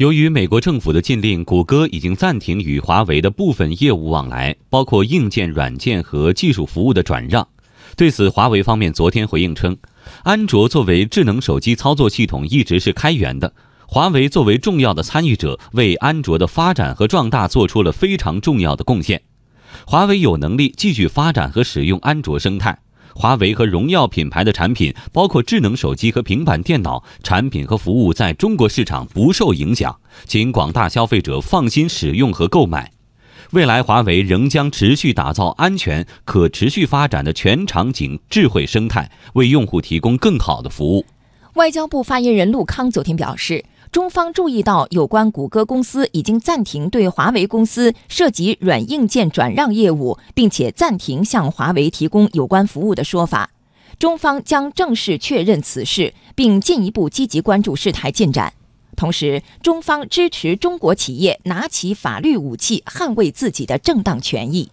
由于美国政府的禁令，谷歌已经暂停与华为的部分业务往来，包括硬件、软件和技术服务的转让。对此，华为方面昨天回应称，安卓作为智能手机操作系统一直是开源的，华为作为重要的参与者，为安卓的发展和壮大做出了非常重要的贡献。华为有能力继续发展和使用安卓生态。华为和荣耀品牌的产品，包括智能手机和平板电脑产品和服务，在中国市场不受影响，请广大消费者放心使用和购买。未来，华为仍将持续打造安全、可持续发展的全场景智慧生态，为用户提供更好的服务。外交部发言人陆康昨天表示。中方注意到有关谷歌公司已经暂停对华为公司涉及软硬件转让业务，并且暂停向华为提供有关服务的说法，中方将正式确认此事，并进一步积极关注事态进展。同时，中方支持中国企业拿起法律武器，捍卫自己的正当权益。